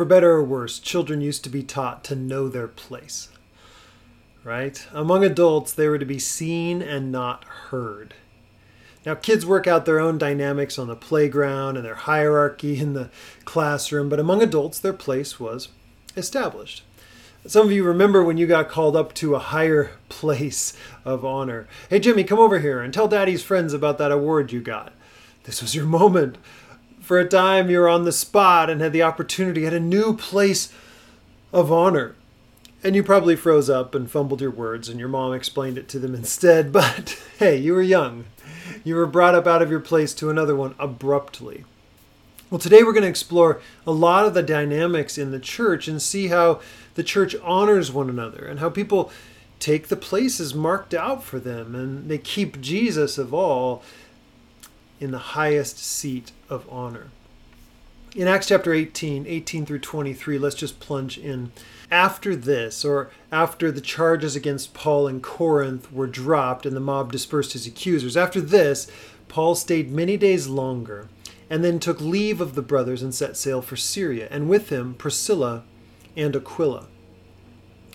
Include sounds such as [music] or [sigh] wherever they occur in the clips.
For better or worse, children used to be taught to know their place. Right? Among adults, they were to be seen and not heard. Now, kids work out their own dynamics on the playground and their hierarchy [laughs] in the classroom, but among adults, their place was established. Some of you remember when you got called up to a higher [laughs] place of honor. Hey, Jimmy, come over here and tell daddy's friends about that award you got. This was your moment. For a time, you were on the spot and had the opportunity at a new place of honor. And you probably froze up and fumbled your words, and your mom explained it to them instead. [laughs] But hey, you were young. You were brought up out of your place to another one abruptly. Well, today we're going to explore a lot of the dynamics in the church and see how the church honors one another and how people take the places marked out for them and they keep Jesus of all in the highest seat of honor. In Acts chapter 18, 18 through 23, let's just plunge in. After this, or after the charges against Paul in Corinth were dropped and the mob dispersed his accusers, after this, Paul stayed many days longer and then took leave of the brothers and set sail for Syria, and with him Priscilla and Aquila.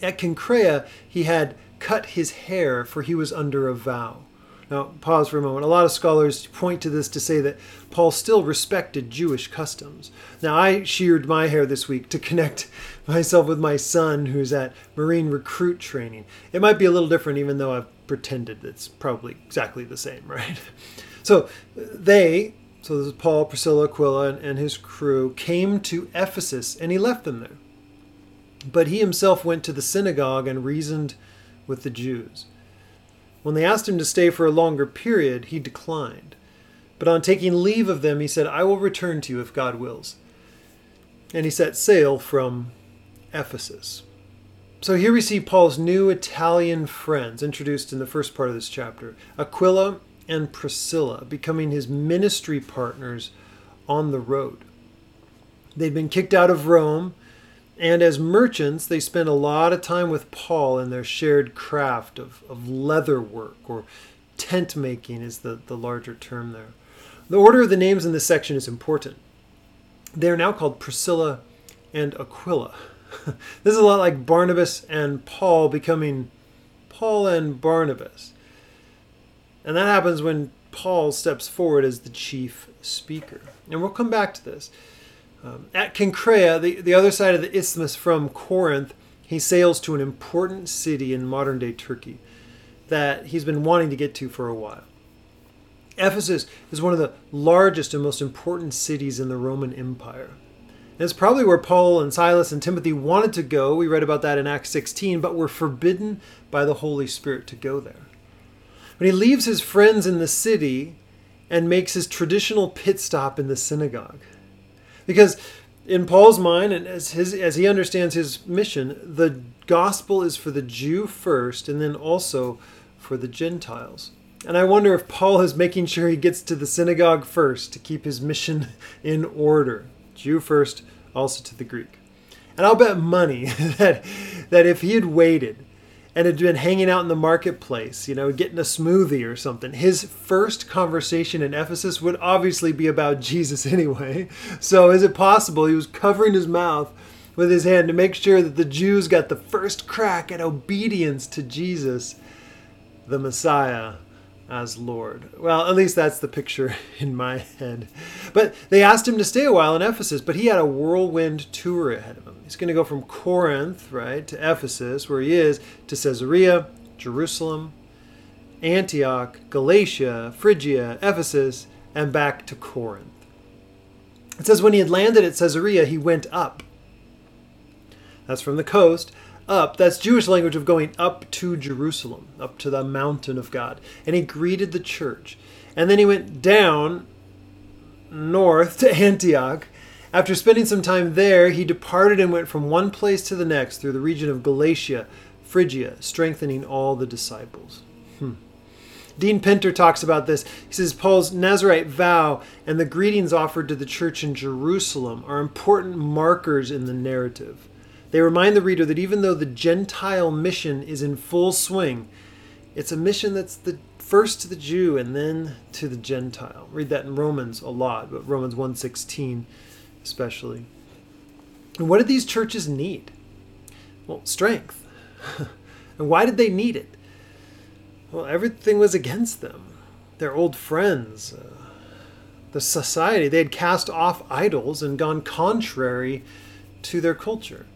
At Cenchrea, he had cut his hair, for he was under a vow. Now, pause for a moment. A lot of scholars point to this to say that Paul still respected Jewish customs. Now, I sheared my hair this week to connect [laughs] myself with my son who's at Marine recruit training. It might be a little different, even though I've pretended it's probably exactly the same, [laughs] right? So they, so this is Paul, Priscilla, Aquila, and, his crew, came to Ephesus and he left them there. But he himself went to the synagogue and reasoned with the Jews. When they asked him to stay for a longer period, he declined. But on taking leave of them, he said, I will return to you if God wills. And he set sail from Ephesus. So here we see Paul's new Italian friends introduced in the first part of this chapter Aquila and Priscilla becoming his ministry partners on the road. They'd been kicked out of Rome, and as merchants, they spent a lot of time with Paul in their shared craft of, of leather work, or tent making is the, the larger term there. The order of the names in this section is important. They are now called Priscilla and Aquila. [laughs] this is a lot like Barnabas and Paul becoming Paul and Barnabas. And that happens when Paul steps forward as the chief speaker. And we'll come back to this. Um, at Cenchrea, the, the other side of the isthmus from Corinth, he sails to an important city in modern day Turkey that he's been wanting to get to for a while. Ephesus is one of the largest and most important cities in the Roman Empire. And it's probably where Paul and Silas and Timothy wanted to go. We read about that in Acts 16, but were forbidden by the Holy Spirit to go there. But he leaves his friends in the city and makes his traditional pit stop in the synagogue. Because in Paul's mind, and as, his, as he understands his mission, the gospel is for the Jew first and then also for the Gentiles. And I wonder if Paul is making sure he gets to the synagogue first to keep his mission [laughs] in order. Jew first, also to the Greek. And I'll bet money [laughs] that, that if he had waited and had been hanging out in the marketplace, you know, getting a smoothie or something, his first conversation in Ephesus would obviously be about [laughs] Jesus anyway. So is it possible he was covering his mouth with his hand to make sure that the Jews got the first crack at obedience to Jesus, the Messiah? as Lord. Well, at least that's the picture [laughs] in my head. But they asked him to stay a while in Ephesus, but he had a whirlwind tour ahead of him. He's going to go from Corinth, right, to Ephesus, where he is, to Caesarea, Jerusalem, Antioch, Galatia, Phrygia, Ephesus, and back to Corinth. It says when he had landed at Caesarea, he went up. That's from the coast up. That's Jewish language of going up to Jerusalem, up to the mountain of God. And he greeted the church. And then he went down north to Antioch. After spending some time there, he departed and went from one place to the next through the region of Galatia, Phrygia, strengthening all the disciples. Hmm. Dean Pinter talks about this. He says Paul's Nazarite vow and the greetings offered to the church in Jerusalem are important markers in the narrative. They remind the reader that even though the Gentile mission is in full swing, it's a mission that's the first to the Jew and then to the Gentile. Read that in Romans a lot, but Romans 1:16 especially. And what did these churches need? Well, strength. [laughs] and why did they need it? Well, everything was against them. Their old friends, uh, the society, they had cast off idols and gone contrary to their culture.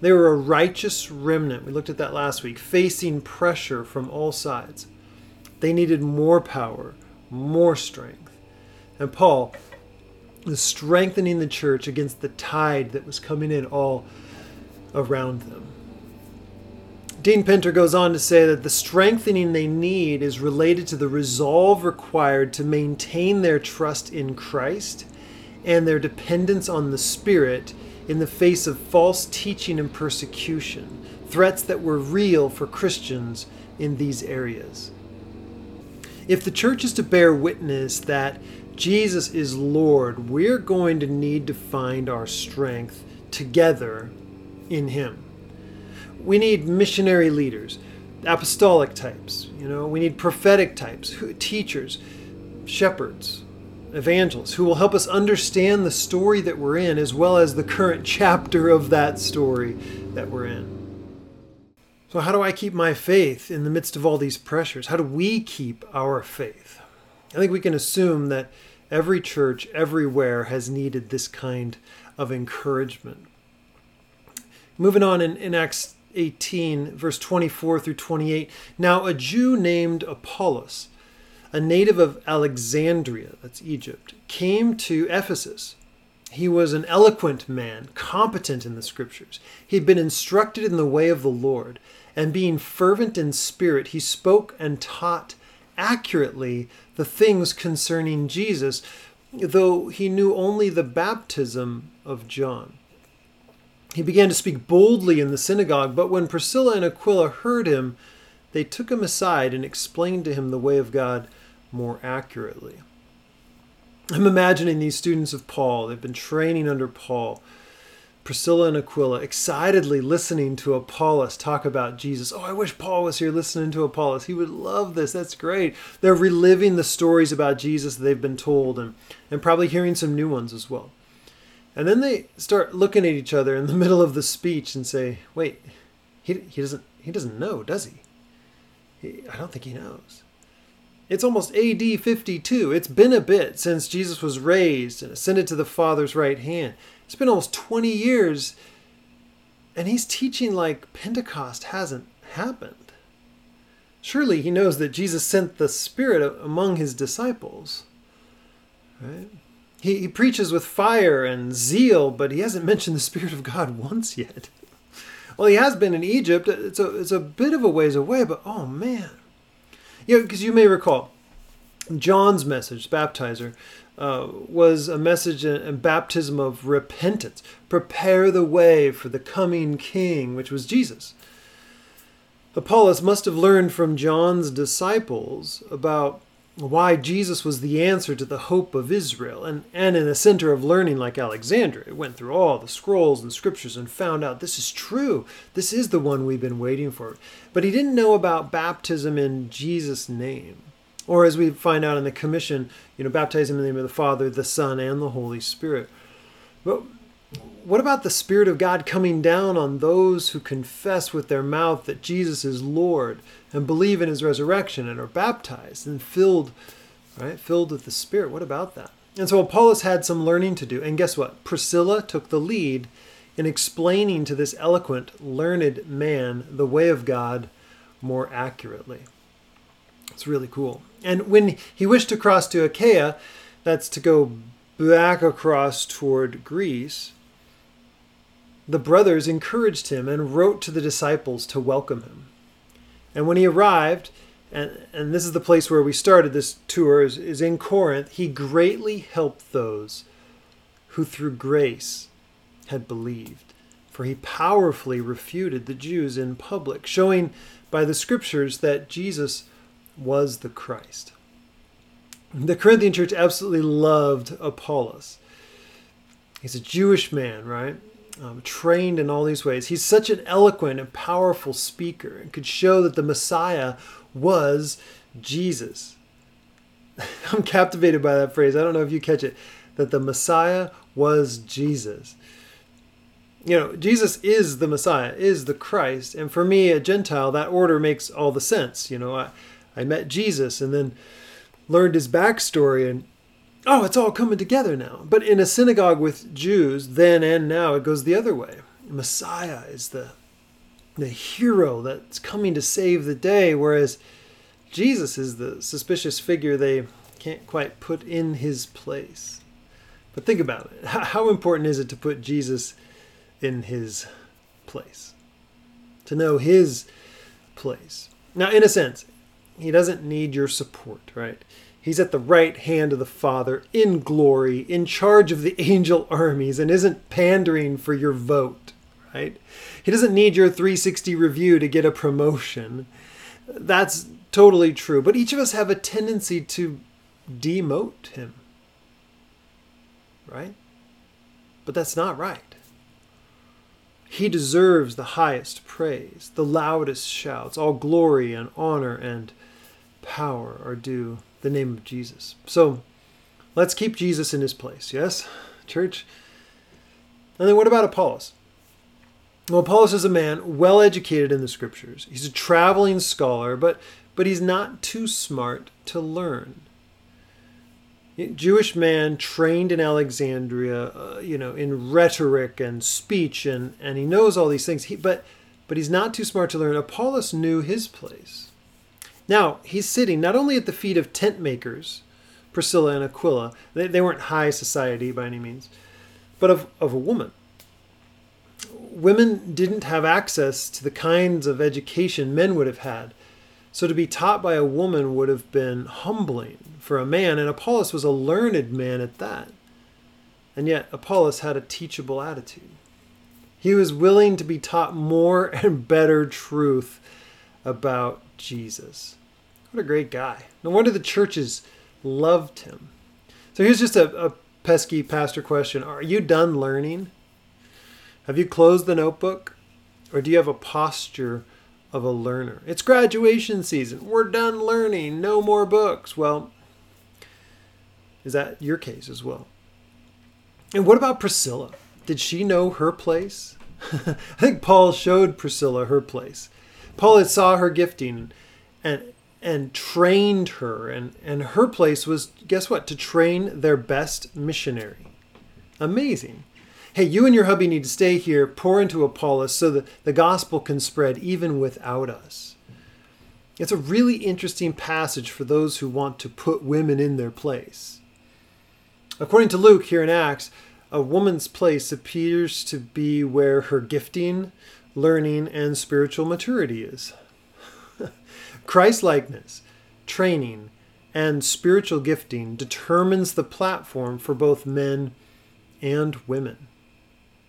They were a righteous remnant. We looked at that last week, facing pressure from all sides. They needed more power, more strength. And Paul strengthening the church against the tide that was coming in all around them. Dean Pinter goes on to say that the strengthening they need is related to the resolve required to maintain their trust in Christ and their dependence on the Spirit in the face of false teaching and persecution, threats that were real for Christians in these areas. If the church is to bear witness that Jesus is Lord, we're going to need to find our strength together in Him. We need missionary leaders, apostolic types, you know, we need prophetic types, teachers, shepherds, evangelists who will help us understand the story that we're in as well as the current chapter of that story that we're in. So, how do I keep my faith in the midst of all these pressures? How do we keep our faith? I think we can assume that every church everywhere has needed this kind of encouragement. Moving on in, in Acts 18, verse 24 through 28. Now, a Jew named Apollos, a native of Alexandria, that's Egypt, came to Ephesus. He was an eloquent man, competent in the scriptures. He had been instructed in the way of the Lord and being fervent in spirit, he spoke and taught accurately the things concerning Jesus, though he knew only the baptism of John. He began to speak boldly in the synagogue, but when Priscilla and Aquila heard him, they took him aside and explained to him the way of God more accurately. I'm imagining these students of Paul, they've been training under Paul Priscilla and Aquila excitedly listening to Apollos talk about Jesus. Oh, I wish Paul was here listening to Apollos. He would love this. That's great. They're reliving the stories about Jesus that they've been told and, and probably hearing some new ones as well. And then they start looking at each other in the [laughs] middle of the speech and say, wait, he, he, doesn't, he doesn't know, does he? he? I don't think he knows. It's almost AD 52. It's been a bit since Jesus was raised and ascended to the Father's right hand. It's been almost 20 years, and he's teaching like Pentecost hasn't happened. Surely he knows that Jesus sent the Spirit among his disciples. Right? He, he preaches with fire and zeal, but he hasn't mentioned the Spirit of God [laughs] once yet. Well, he has been in Egypt. It's a, it's a bit of a ways away, but oh man. You know, because you may recall John's message, baptizer, uh, was a message and baptism of repentance. Prepare the way for the coming king, which was Jesus. Apollos must have learned from John's disciples about why Jesus was the answer to the hope of Israel, and, and in a center of learning like Alexandria, it went through all the scrolls and scriptures and found out this is true. This is the one we've been waiting for. But he didn't know about baptism in Jesus' name. Or as we find out in the commission, you know, baptize him in the name of the Father, the Son, and the Holy Spirit. But what about the Spirit of God coming down on those who confess with their mouth that Jesus is Lord and believe in his resurrection and are baptized and filled, right? Filled with the Spirit. What about that? And so Apollos had some learning to do. And guess what? Priscilla took the lead in explaining to this eloquent, learned man the way of God more accurately. It's really cool. And when he wished to cross to Achaia, that's to go back across toward Greece, the brothers encouraged him and wrote to the disciples to welcome him. And when he arrived, and, and this is the place where we started this tour, is, is in Corinth, he greatly helped those who through grace had believed. For he powerfully refuted the Jews in public, showing by the scriptures that Jesus was the Christ. The Corinthian church absolutely loved Apollos. He's a Jewish man, right? Um, trained in all these ways. He's such an eloquent and powerful speaker and could show that the Messiah was Jesus. [laughs] I'm captivated by that phrase. I don't know if you catch it. That the Messiah was Jesus. You know, Jesus is the Messiah, is the Christ. And for me, a Gentile, that order makes all the sense. You know, I, I met Jesus and then learned his backstory and oh, it's all coming together now. But in a synagogue with Jews, then and now, it goes the other way. Messiah is the the hero that's coming to save the day, whereas Jesus is the suspicious figure they can't quite put in his place. But think about it. How important is it to put Jesus in his place? To know his place. Now, in a sense, he doesn't need your support, right? He's at the right hand of the Father in glory, in charge of the [laughs] angel armies, and isn't pandering for your vote, right? He doesn't need your 360 review to get a promotion. That's totally true. But each of us have a tendency to demote him, right? But that's not right. He deserves the highest praise, the loudest shouts. All glory and honor and power are due the name of Jesus. So let's keep Jesus in his place, yes, church? And then what about Apollos? Well, Apollos is a man well educated in the scriptures. He's a traveling scholar, but, but he's not too smart to learn. Jewish man trained in Alexandria, uh, you know, in rhetoric and speech, and, and he knows all these things. He, but, but he's not too smart to learn. Apollos knew his place. Now, he's sitting not only at the feet of tent makers, Priscilla and Aquila, they, they weren't high society by any means, but of, of a woman. Women didn't have access to the kinds of education men would have had. So to be taught by a woman would have been humbling for a man, and Apollos was a learned man at that. And yet, Apollos had a teachable attitude. He was willing to be taught more and better truth about Jesus. What a great guy. No wonder the churches loved him. So here's just a, a pesky pastor question Are you done learning? Have you closed the notebook? Or do you have a posture of a learner? It's graduation season. We're done learning. No more books. Well, is that your case as well? And what about Priscilla? Did she know her place? [laughs] I think Paul showed Priscilla her place. Paul had saw her gifting and and trained her and and her place was guess what to train their best missionary. Amazing. Hey you and your hubby need to stay here pour into apollos so that the gospel can spread even without us. It's a really interesting passage for those who want to put women in their place. According to luke here in acts a woman's place appears to be where her gifting learning and spiritual maturity is Christ likeness, training, and spiritual gifting determines the platform for both men and women.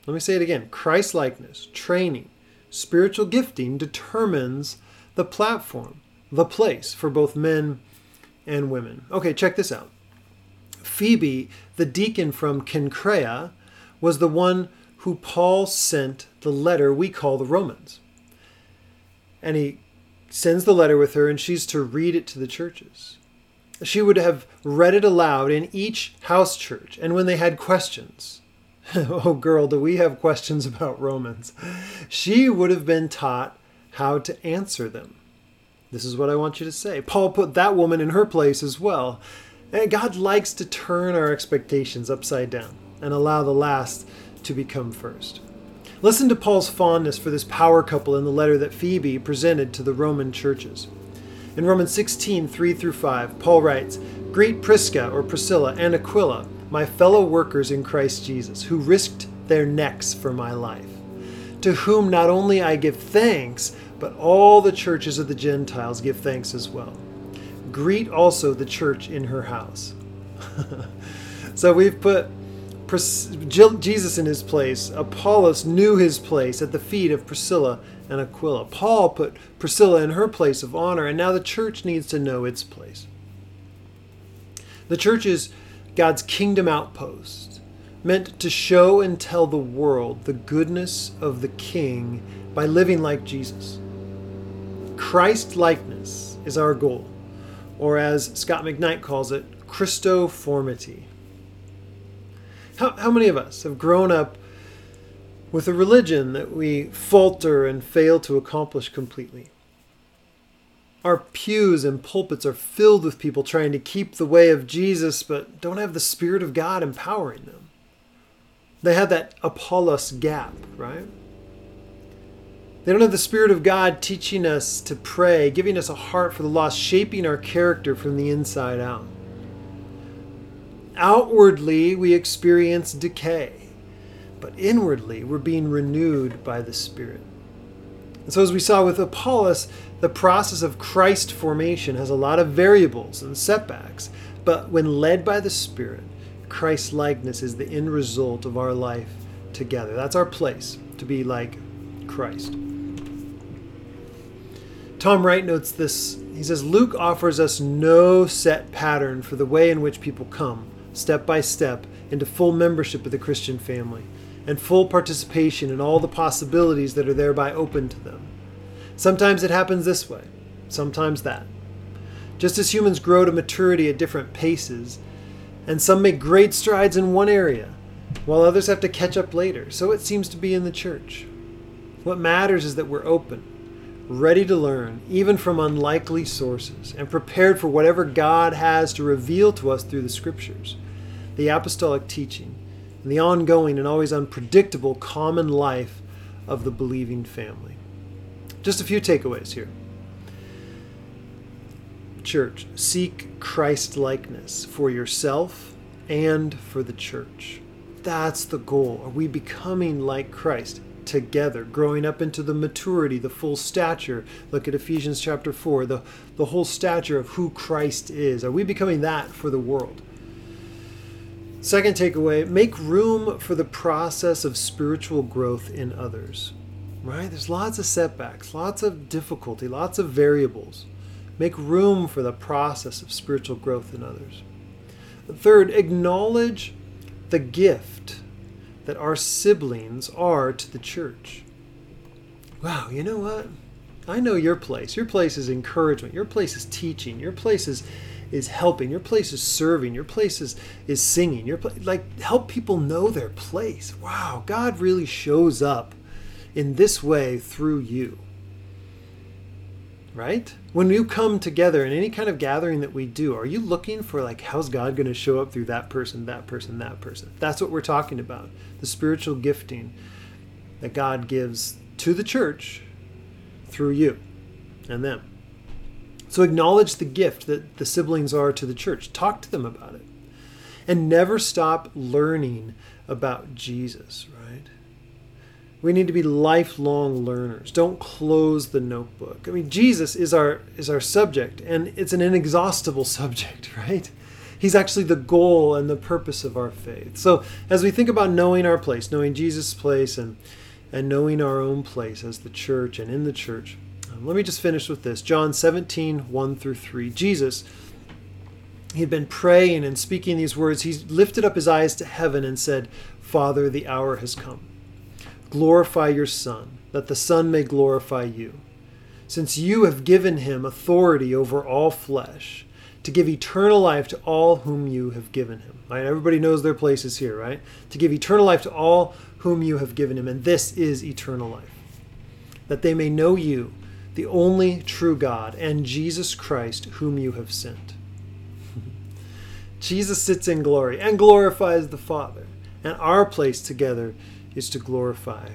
Let me say it again Christ likeness, training, spiritual gifting determines the platform, the place for both men and women. Okay, check this out. Phoebe, the deacon from Cenchrea, was the one who Paul sent the letter we call the Romans. And he sends the letter with her, and she's to read it to the churches. She would have read it aloud in each house church, and when they had questions, [laughs] oh girl, do we have questions about Romans? She would have been taught how to answer them. This is what I want you to say. Paul put that woman in her place as well. And God likes to turn our expectations upside down and allow the last to become first. Listen to Paul's fondness for this power couple in the letter that Phoebe presented to the Roman churches. In Romans 16, 3 through 5, Paul writes, Greet Prisca or Priscilla and Aquila, my fellow workers in Christ Jesus, who risked their necks for my life, to whom not only I give thanks, but all the churches of the Gentiles give thanks as well. Greet also the church in her house. [laughs] so we've put Jesus in his place. Apollos knew his place at the feet of Priscilla and Aquila. Paul put Priscilla in her place of honor, and now the church needs to know its place. The church is God's kingdom outpost, meant to show and tell the world the goodness of the King by living like Jesus. Christ likeness is our goal, or as Scot McKnight calls it, Christoformity. How, how many of us have grown up with a religion that we falter and fail to accomplish completely. Our pews and pulpits are filled with people trying to keep the way of Jesus but don't have the Spirit of God empowering them. They have that Apollos gap, right? They don't have the Spirit of God teaching us to pray, giving us a heart for the lost, shaping our character from the inside out. Outwardly, we experience decay, but inwardly, we're being renewed by the Spirit. And so, as we saw with Apollos, the process of Christ formation has a lot of variables and setbacks, but when led by the Spirit, Christ likeness is the end result of our life together. That's our place, to be like Christ. Tom Wright notes this. He says Luke offers us no set pattern for the way in which people come, step by step, into full membership of the Christian family and full participation in all the possibilities that are thereby open to them. Sometimes it happens this way, sometimes that. Just as humans grow to maturity at different paces, and some make great strides in one area, while others have to catch up later, so it seems to be in the church. What matters is that we're open ready to learn, even from unlikely sources, and prepared for whatever God has to reveal to us through the Scriptures, the apostolic teaching, and the ongoing and always unpredictable common life of the believing family. Just a few takeaways here. Church, seek Christ likeness for yourself and for the church. That's the goal. Are we becoming like Christ? Together, growing up into the maturity, the full stature. Look at Ephesians chapter 4, the, the whole stature of who Christ is. Are we becoming that for the world? Second takeaway make room for the process of spiritual growth in others. Right? There's lots of setbacks, lots of difficulty, lots of variables. Make room for the process of spiritual growth in others. Third, acknowledge the gift that our siblings are to the church. Wow, you know what? I know your place. Your place is encouragement. Your place is teaching. Your place is is helping. Your place is serving. Your place is, is singing. Your pla- like help people know their place. Wow, God really shows up in this way through you right? When you come together in any kind of gathering that we do, are you looking for like how's God going to show up through that person, that person, that person? That's what we're talking about. The spiritual gifting that God gives to the church through you and them. So acknowledge the gift that the siblings are to the church. Talk to them about it. And never stop learning about Jesus, right? We need to be lifelong learners. Don't close the notebook. I mean, Jesus is our is our subject, and it's an inexhaustible [laughs] subject, right? He's actually the goal and the purpose of our faith. So, as we think about knowing our place, knowing Jesus' place, and and knowing our own place as the church and in the church, um, let me just finish with this. John 17, 1 through 3. Jesus, he had been praying and speaking these words. He lifted up his eyes to heaven and said, Father, the hour has come. Glorify your Son, that the Son may glorify you, since you have given him authority over all flesh, to give eternal life to all whom you have given him. Right? Everybody knows their places here, right? To give eternal life to all whom you have given him, and this is eternal life, that they may know you, the only true God, and Jesus Christ, whom you have sent. [laughs] Jesus sits in glory and glorifies the Father, and our place together is to glorify.